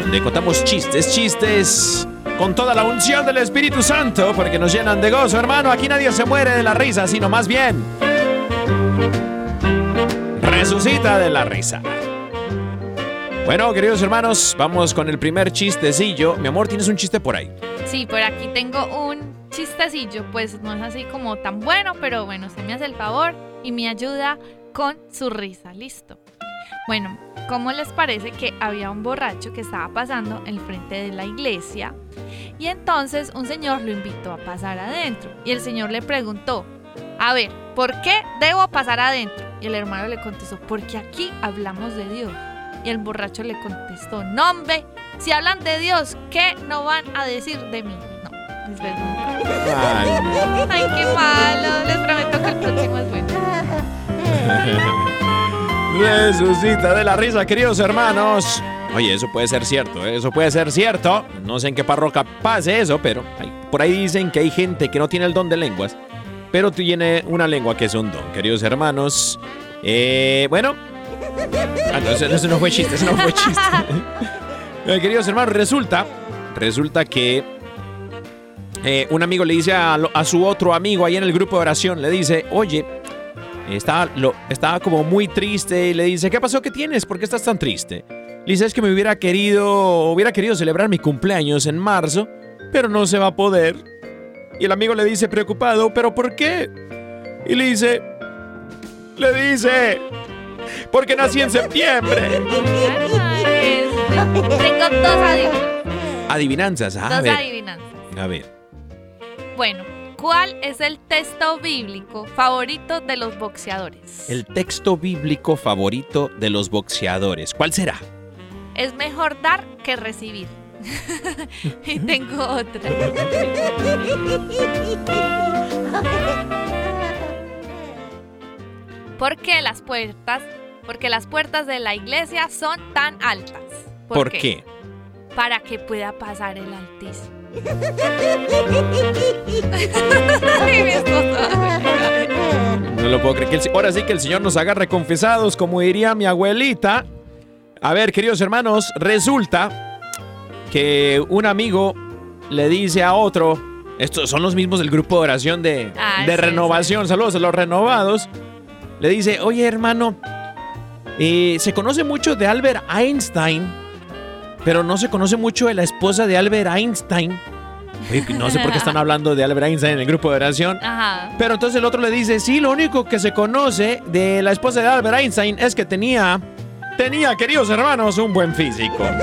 Donde contamos chistes, chistes con toda la unción del Espíritu Santo, porque nos llenan de gozo, hermano. Aquí nadie se muere de la risa, sino más bien. Resucita de la risa. Bueno, queridos hermanos, vamos con el primer chistecillo. Mi amor, tienes un chiste por ahí. Sí, por aquí tengo un chistecillo, pues no es así como tan bueno, pero bueno, se me hace el favor y me ayuda con su risa. Listo. Bueno, ¿cómo les parece que había un borracho que estaba pasando en frente de la iglesia? Y entonces un señor lo invitó a pasar adentro. Y el señor le preguntó, a ver, ¿por qué debo pasar adentro? Y el hermano le contestó, porque aquí hablamos de Dios. Y el borracho le contestó, no hombre, si hablan de Dios, ¿qué no van a decir de mí? No, es verdad. Ay, Ay, qué malo. Les prometo que el próximo es bueno. Resucita de la risa, queridos hermanos. Oye, eso puede ser cierto, ¿eh? eso puede ser cierto. No sé en qué parroquia pase eso, pero por ahí dicen que hay gente que no tiene el don de lenguas, pero tiene una lengua que es un don, queridos hermanos. Eh, bueno. Ah, eso, no fue chiste, eso no fue chiste. Eh, queridos hermanos, resulta, resulta que eh, un amigo le dice a, a su otro amigo ahí en el grupo de oración, le dice, oye, estaba, lo, estaba como muy triste y le dice, ¿qué pasó? ¿Qué tienes? ¿Por qué estás tan triste? Le dice, es que me hubiera querido, hubiera querido celebrar mi cumpleaños en marzo, pero no se va a poder. Y el amigo le dice preocupado, ¿pero por qué? Y le dice, le dice, porque nací en septiembre. Tengo dos adivinanzas. Adivinanzas, a Dos ver, adivinanzas. a ver. Bueno, ¿cuál es el texto bíblico favorito de los boxeadores? El texto bíblico favorito de los boxeadores, ¿cuál será? Es mejor dar que recibir. y tengo otra. ¿Por qué las puertas? Porque las puertas de la iglesia son tan altas. ¿Por, qué? Para que pueda pasar el altísimo. No lo puedo creer. Ahora sí que el Señor nos agarre confesados, como diría mi abuelita. A ver, queridos hermanos, resulta que un amigo le dice a otro, estos son los mismos del grupo de oración de, de renovación, saludos a los renovados, le dice, oye hermano, eh, se conoce mucho de Albert Einstein pero no se conoce mucho de la esposa de Albert Einstein. No sé por qué están hablando de Albert Einstein en el grupo de oración. Ajá. Pero entonces el otro le dice, sí, lo único que se conoce de la esposa de Albert Einstein es que tenía, tenía, queridos hermanos, un buen físico.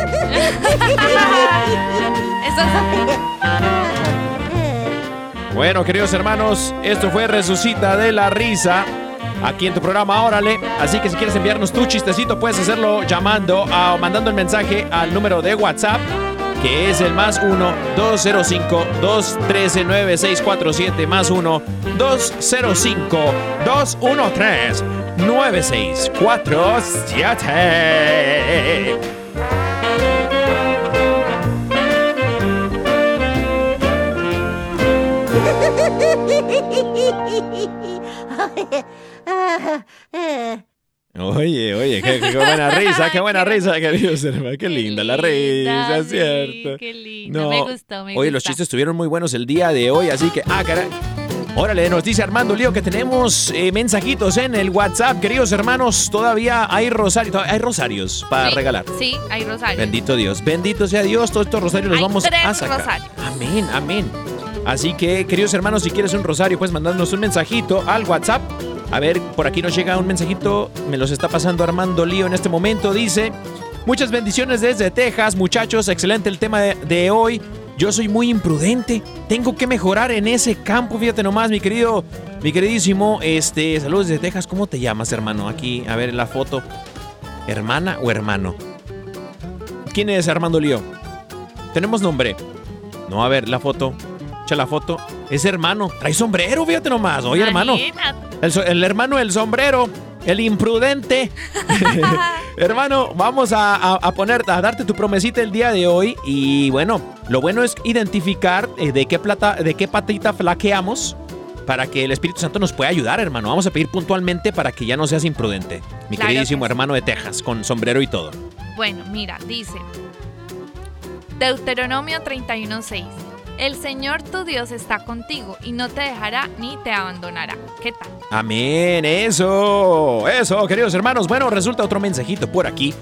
Bueno, queridos hermanos, esto fue Resucita de la Risa. Aquí en tu programa, órale. Así que si quieres enviarnos tu chistecito, puedes hacerlo llamando o mandando el mensaje al número de WhatsApp, que es el más 1-205-213-9647, más 1-205-213-9647. Oye, oye, qué, qué buena risa, qué buena risa, queridos hermanos. Qué linda la risa, sí, ¿cierto? Qué lindo. Me gustó, me Oye, los chistes estuvieron muy buenos el día de hoy, así que, ah, caray. Órale, nos dice Armando Lío que tenemos eh, mensajitos en el WhatsApp. Queridos hermanos, todavía hay rosarios, hay rosarios para Sí, regalar. Sí, hay rosarios. Bendito Dios, bendito sea Dios, todos estos rosarios los Hay vamos tres a sacar. rosarios. Amén, amén. Así que, queridos hermanos, si quieres un rosario, puedes mandarnos un mensajito al WhatsApp. A ver, por aquí nos llega un mensajito, me los está pasando Armando Lío en este momento. Dice, muchas bendiciones desde Texas, muchachos, excelente el tema de, hoy. Yo soy muy imprudente, tengo que mejorar en ese campo, fíjate nomás, mi querido, mi queridísimo, este, saludos desde Texas, ¿cómo te llamas, hermano? Aquí, a ver la foto. ¿Hermana o hermano? ¿Quién es Armando Lío? ¿Tenemos nombre? No, a ver, la foto. Echa la foto. Es hermano. Trae sombrero, fíjate nomás. Oye, hermano. El, el hermano del sombrero. El imprudente. hermano, vamos a, a- a poner, a darte tu promesita el día de hoy. Y bueno, lo bueno es identificar eh, de qué plata, de qué patita flaqueamos. Para que el Espíritu Santo nos pueda ayudar, hermano. Vamos a pedir puntualmente para que ya no seas imprudente. Mi Claro queridísimo que hermano de Texas, con sombrero y todo. Bueno, mira, dice Deuteronomio 31:6. El Señor tu Dios está contigo y no te dejará ni te abandonará. ¿Qué tal? Amén, eso, eso, queridos hermanos. Bueno, resulta otro mensajito por aquí.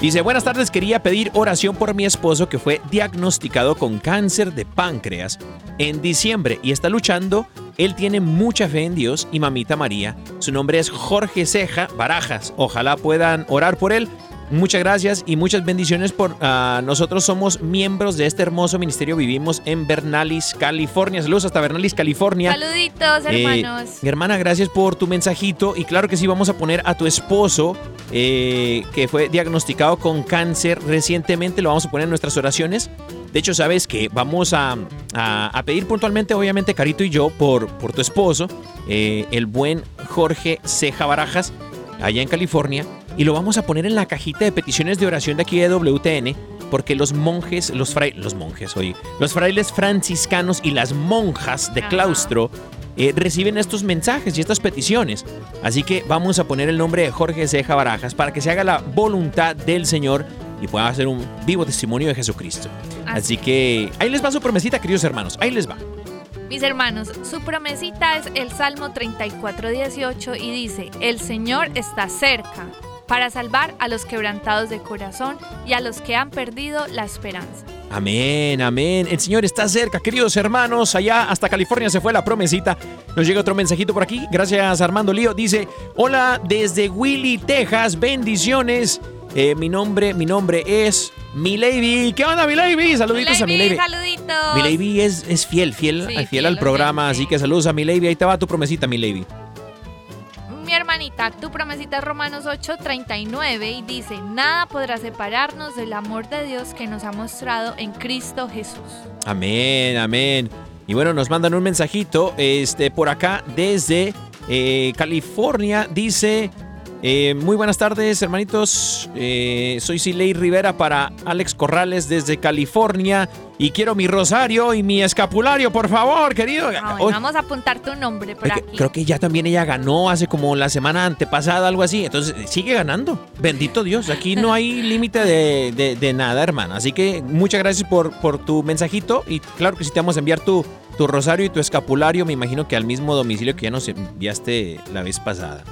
Dice, buenas tardes, quería pedir oración por mi esposo que fue diagnosticado con cáncer de páncreas en diciembre y está luchando. Él tiene mucha fe en Dios y mamita María. Su nombre es Jorge Ceja Barajas. Ojalá puedan orar por él. Muchas gracias y muchas bendiciones por ah, nosotros somos miembros de este hermoso ministerio. Vivimos en Bernalis, California. Saludos hasta Bernalis, California. Saluditos, Eh, hermanos. mi hermana, gracias por tu mensajito. Y claro que sí, vamos a poner a tu esposo, eh, que fue diagnosticado con cáncer recientemente, lo vamos a poner en nuestras oraciones. De hecho, sabes que vamos a, a- a pedir puntualmente, obviamente, Carito y yo, por, por tu esposo, eh, el buen Jorge Ceja Barajas, allá en California. Y lo vamos a poner en la cajita de peticiones de oración de aquí de WTN, porque los monjes, los frailes, los monjes, oye, los frailes franciscanos y las monjas de claustro eh, reciben estos mensajes y estas peticiones. Así que vamos a poner el nombre de Jorge Ceja Barajas para que se haga la voluntad del Señor y pueda hacer un vivo testimonio de Jesucristo. Así Así. que ahí les va su promesita, queridos hermanos. Ahí les va. Mis hermanos, su promesita es el Salmo 34:18 y dice, el Señor está cerca para salvar a los quebrantados de corazón y a los que han perdido la esperanza. Amén, amén. El Señor está cerca, queridos hermanos. Allá hasta California se fue la promesita. Nos llega otro mensajito por aquí. Gracias, Armando Lío. Dice: Hola desde Willy, Texas. Bendiciones. Eh, mi nombre, mi nombre es Milady. ¿Qué onda, Milady? Saluditos a Milady, Milady. saluditos. Milady es, es fiel, fiel, Sí, fiel, fiel al programa. Así que saludos a Milady. Ahí te va tu promesita, Milady. Mi hermanita, tu promesita es Romanos 8:39 y dice, nada podrá separarnos del amor de Dios que nos ha mostrado en Cristo Jesús. Amén, amén. Y bueno, nos mandan un mensajito este, por acá desde eh, California. Dice, Eh, muy buenas tardes, hermanitos. Eh, soy Siley Rivera para Alex Corrales desde California. Y quiero mi rosario y mi escapulario, por favor, querido. Ah, bueno, vamos a apuntar tu nombre por aquí. creo que ya también ella ganó hace como la semana antepasada, algo así. Entonces sigue ganando. Bendito Dios. Aquí no hay límite de, de- de nada, hermana. Así que muchas gracias por, por tu mensajito. Y claro que sí te vamos a enviar tu, tu rosario y tu escapulario. Me imagino que al mismo domicilio que ya nos enviaste la vez pasada.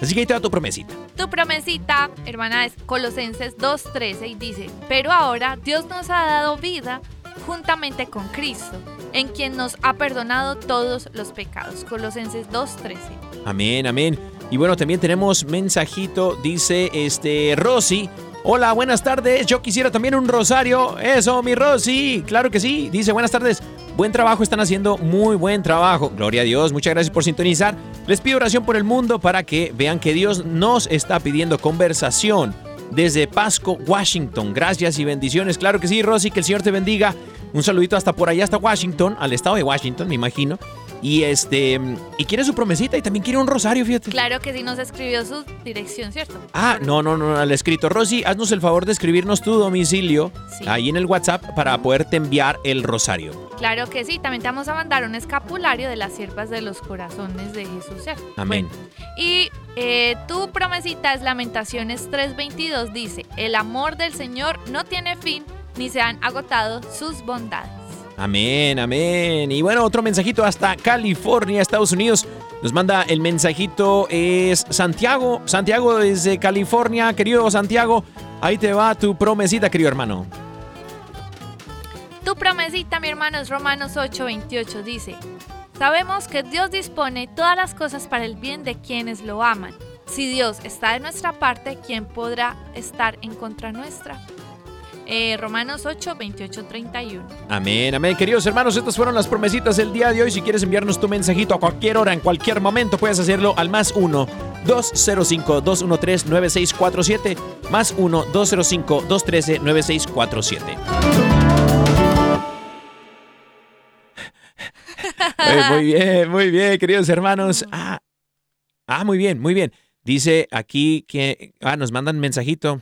Así que ahí te va tu promesita. Tu promesita, hermana, es Colosenses 2.13 y dice, pero ahora Dios nos ha dado vida juntamente con Cristo, en quien nos ha perdonado todos los pecados. Colosenses 2.13. Amén, amén. Y bueno, también tenemos mensajito, dice este Rosy. Hola, buenas tardes. Yo quisiera también un rosario. Eso, mi Rosy. Claro que sí. Dice, buenas tardes. Buen trabajo, están haciendo muy buen trabajo. Gloria a Dios. Muchas gracias por sintonizar. Les pido oración por el mundo para que vean que Dios nos está pidiendo conversación desde Pasco, Washington. Gracias y bendiciones. Claro que sí, Rosy, que el Señor te bendiga. Un saludito hasta por allá, hasta Washington, al estado de Washington, me imagino. Y este, y quiere su promesita y también quiere un rosario, fíjate. Claro que sí nos escribió su dirección, ¿cierto? Ah, no, no, no, al escrito. Rosy, haznos el favor de escribirnos tu domicilio Sí. ahí en el WhatsApp para poderte enviar el rosario. Claro que sí, también te vamos a mandar un escapulario de las siervas de los corazones de Jesús, ¿cierto? Amén. Bueno, y eh, tu promesita es Lamentaciones 3:22, dice, el amor del Señor no tiene fin, ni se han agotado sus bondades. Amén, amén. Y bueno, otro mensajito hasta California, Estados Unidos. Nos manda el mensajito, es Santiago. Santiago desde California, querido Santiago. Ahí te va tu promesita, querido hermano. Tu promesita, mi hermano, es Romanos 8:28, dice, sabemos que Dios dispone todas las cosas para el bien de quienes lo aman. Si Dios está de nuestra parte, ¿quién podrá estar en contra nuestra? Eh, Romanos 8, 28, 31. Amén, amén. Queridos hermanos, estas fueron las promesitas del día de hoy. Si quieres enviarnos tu mensajito a cualquier hora, en cualquier momento, puedes hacerlo al más 1-205-213-9647. Más 1-205-213-9647. Eh, muy bien, muy bien, queridos hermanos. Ah, ah, muy bien, muy bien. Dice aquí que. Ah, nos mandan mensajito.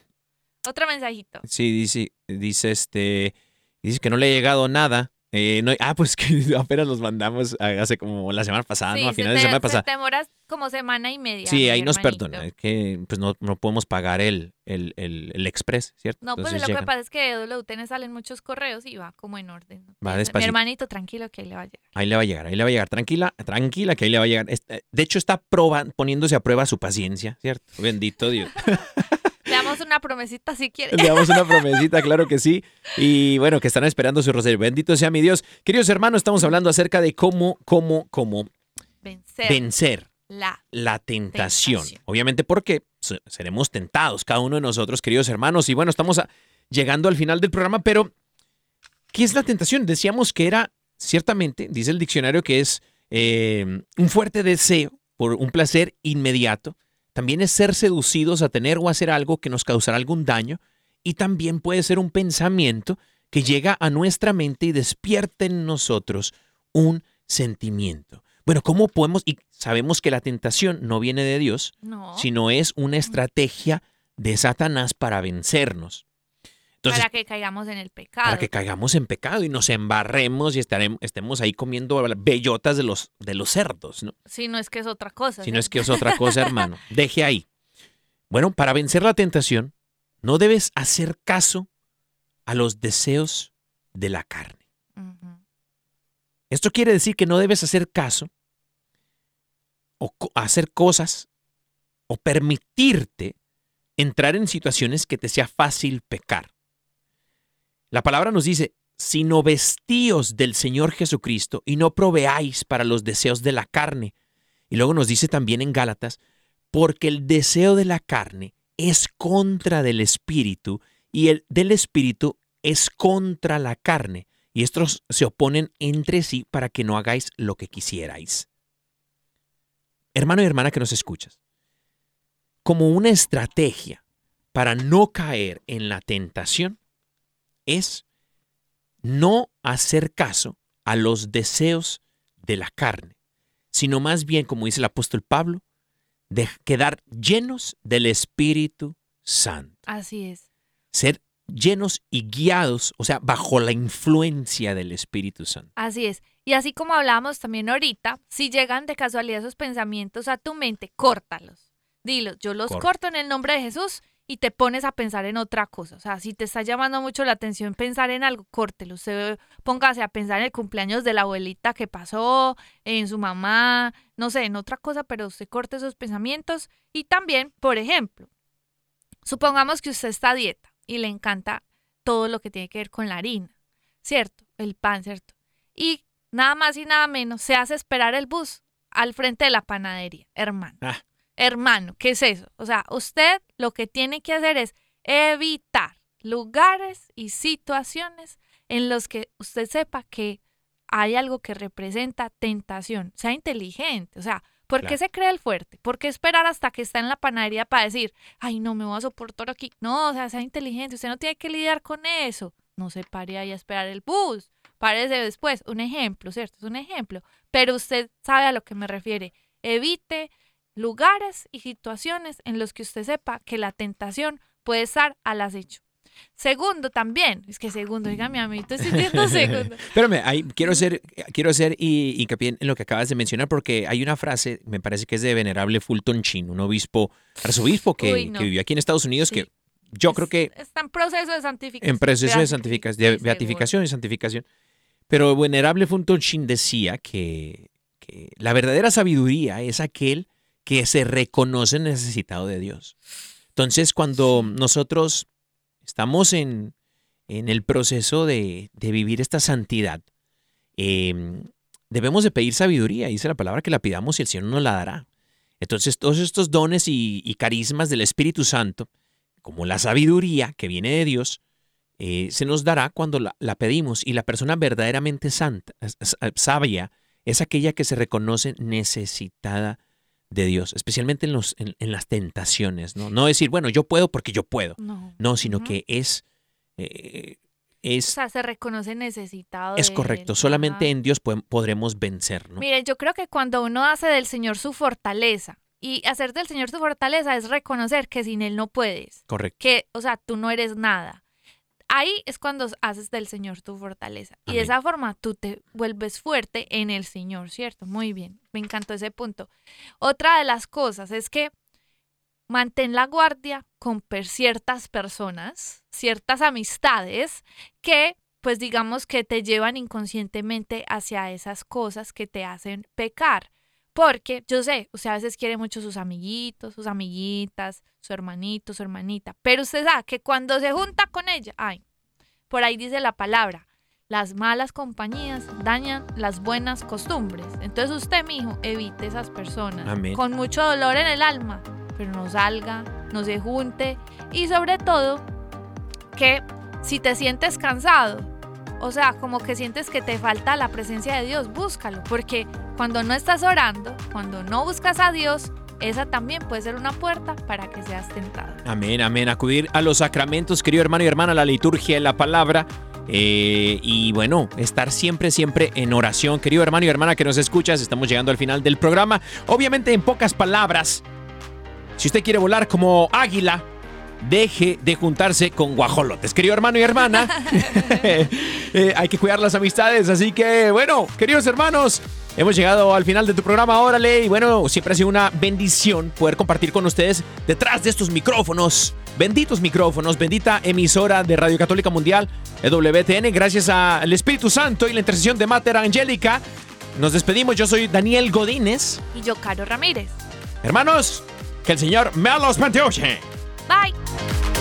Otro mensajito. Sí, dice, dice este, dice que no le ha llegado nada. Eh, no- ah, pues que apenas los mandamos hace como la semana pasada, Sí, ¿no? A finales de semana se pasada. te demoras como semana y media. Sí, mi ahí nos hermanito. perdona, es que pues no, no podemos pagar el, el, el, el express, ¿cierto? No, pues Entonces lo que pasa es que de WTN salen muchos correos y va como en orden. Va Mi despacito. hermanito, tranquilo que ahí le va a llegar. Ahí le va a llegar, ahí le va a llegar. Tranquila, tranquila que ahí le va a llegar. Este, De hecho, está proba- poniéndose a prueba su paciencia, ¿cierto? Bendito Dios. Una promesita si quiere. Le damos una promesita, claro que sí. Y bueno, que están esperando su rosario. Bendito sea mi Dios. Queridos hermanos, estamos hablando acerca de cómo, cómo, cómo Vencer vencer la. la tentación. Tentación. Obviamente porque se- seremos tentados, cada uno de nosotros, queridos hermanos. Y bueno, estamos a- llegando al final del programa, pero ¿qué es la tentación? Decíamos que era, ciertamente, dice el diccionario, que es eh, un fuerte deseo por un placer inmediato. También es ser seducidos a tener o hacer algo que nos causará algún daño. Y también puede ser un pensamiento que llega a nuestra mente y despierta en nosotros un sentimiento. Bueno, ¿cómo podemos? Y sabemos que la tentación no viene de Dios, No. sino es una estrategia de Satanás para vencernos. Entonces, para que caigamos en el pecado. para que caigamos en pecado y nos embarremos y estaremos, estemos ahí comiendo bellotas de los, de los cerdos, ¿no? Si no es que es otra cosa. Si no es que es otra cosa, hermano. Deje ahí. Bueno, para vencer la tentación, no debes hacer caso a los deseos de la carne. Esto quiere decir que no debes hacer caso o hacer cosas o permitirte entrar en situaciones que te sea fácil pecar. La palabra nos dice, sino vestíos del Señor Jesucristo y no proveáis para los deseos de la carne. Y luego nos dice también en Gálatas, porque el deseo de la carne es contra del espíritu y el del espíritu es contra la carne. Y estos se oponen entre sí para que no hagáis lo que quisierais. Hermano y hermana que nos escuchas, como una estrategia para no caer en la tentación es no hacer caso a los deseos de la carne, sino más bien, como dice el apóstol Pablo, de quedar llenos del Espíritu Santo. Así es. Ser llenos y guiados, o sea, bajo la influencia del Espíritu Santo. Así es. Y así como hablábamos también ahorita, si llegan de casualidad esos pensamientos a tu mente, córtalos. Dilos, yo los Corta. corto en el nombre de Jesús y te pones a pensar en otra cosa. O sea, si te está llamando mucho la atención pensar en algo, córtelo. Usted póngase a pensar en el cumpleaños de la abuelita que pasó, en su mamá, no sé, en otra cosa, pero usted corte esos pensamientos. Y también, por ejemplo, supongamos que usted está a dieta y le encanta todo lo que tiene que ver con la harina, ¿cierto? El pan, ¿cierto? Y nada más y nada menos se hace esperar el bus al frente de la panadería, hermano. Ah. Hermano, ¿qué es eso? O sea, usted lo que tiene que hacer es evitar lugares y situaciones en los que usted sepa que hay algo que representa tentación. Sea inteligente, o sea, ¿por qué Claro. se cree el fuerte? ¿Por qué esperar hasta que está en la panadería para decir, ay, no me voy a soportar aquí? No, o sea, sea inteligente, usted no tiene que lidiar con eso. No se pare ahí a esperar el bus, párese después. Un ejemplo, ¿cierto? Es un ejemplo. Pero usted sabe a lo que me refiere. Evite lugares y situaciones en los que usted sepa que la tentación puede estar al acecho. Segundo, también, es que segundo, dígame a mí, estoy diciendo segundo. Espérame, ahí quiero hacer, quiero hacer y, hincapié en lo que acabas de mencionar, porque hay una frase, me parece que es de Venerable Fulton Sheen, un obispo, arzobispo que, Uy, no. que vivió aquí en Estados Unidos, Sí. que yo Es- creo que Está en proceso de santificación. en proceso de santificación, de beatificación y santificación. Pero Venerable Fulton Sheen decía que, que la verdadera sabiduría es aquel que se reconoce necesitado de Dios. Entonces, cuando nosotros estamos en, en el proceso de, de vivir esta santidad, eh, debemos de pedir sabiduría. Dice la palabra que la pidamos y el Señor nos la dará. Entonces, todos estos dones y, y carismas del Espíritu Santo, como la sabiduría que viene de Dios, eh, se nos dará cuando la, la pedimos. Y la persona verdaderamente santa, sabia, es aquella que se reconoce necesitada de Dios, especialmente en, los, en, en las tentaciones. ¿no? no decir, bueno, yo puedo porque yo puedo. No, No, sino que es, eh, O es, sea, se reconoce necesitado. es correcto. él. Solamente en Dios podem- podremos vencer. ¿no? Mire, yo creo que cuando uno hace del Señor su fortaleza, y hacer del Señor su fortaleza es reconocer que sin Él no puedes, Correcto. que, o sea, tú no eres nada. Ahí es cuando haces del Señor tu fortaleza. Y de esa forma tú te vuelves fuerte en el Señor, ¿cierto? Muy bien, me encantó ese punto. Otra de las cosas es que mantén la guardia con ciertas personas, ciertas amistades que, pues digamos que te llevan inconscientemente hacia esas cosas que te hacen pecar. Porque yo sé, usted a veces quiere mucho sus amiguitos, sus amiguitas, su hermanito, su hermanita, pero usted sabe que cuando se junta con ella, ay, por ahí dice la palabra, las malas compañías dañan las buenas costumbres. Entonces usted, mijo, evite esas personas. Amén. Con mucho dolor en el alma, pero no salga, no se junte. Y sobre todo, que si te sientes cansado, o sea, como que sientes que te falta la presencia de Dios, búscalo. Porque cuando no estás orando, cuando no buscas a Dios, esa también puede ser una puerta para que seas tentado. Amén, amén. Acudir a los sacramentos, querido hermano y hermana, la liturgia, la palabra. eh, y bueno, estar siempre, siempre en oración. Querido hermano y hermana que nos escuchas, estamos llegando al final del programa. Obviamente, en pocas palabras, si usted quiere volar como águila, deje de juntarse con guajolotes. Querido hermano y hermana, eh, hay que cuidar las amistades. Así que, bueno, queridos hermanos, hemos llegado al final de tu programa, órale. Y bueno, siempre ha sido una bendición poder compartir con ustedes detrás de estos micrófonos. Benditos micrófonos, bendita emisora de Radio Católica Mundial, EWTN, gracias al Espíritu Santo y la intercesión de Mater Angélica. Nos despedimos, yo soy Daniel Godínez. Y yo, Caro Ramírez. Hermanos, que el Señor me los bendiga. Bye.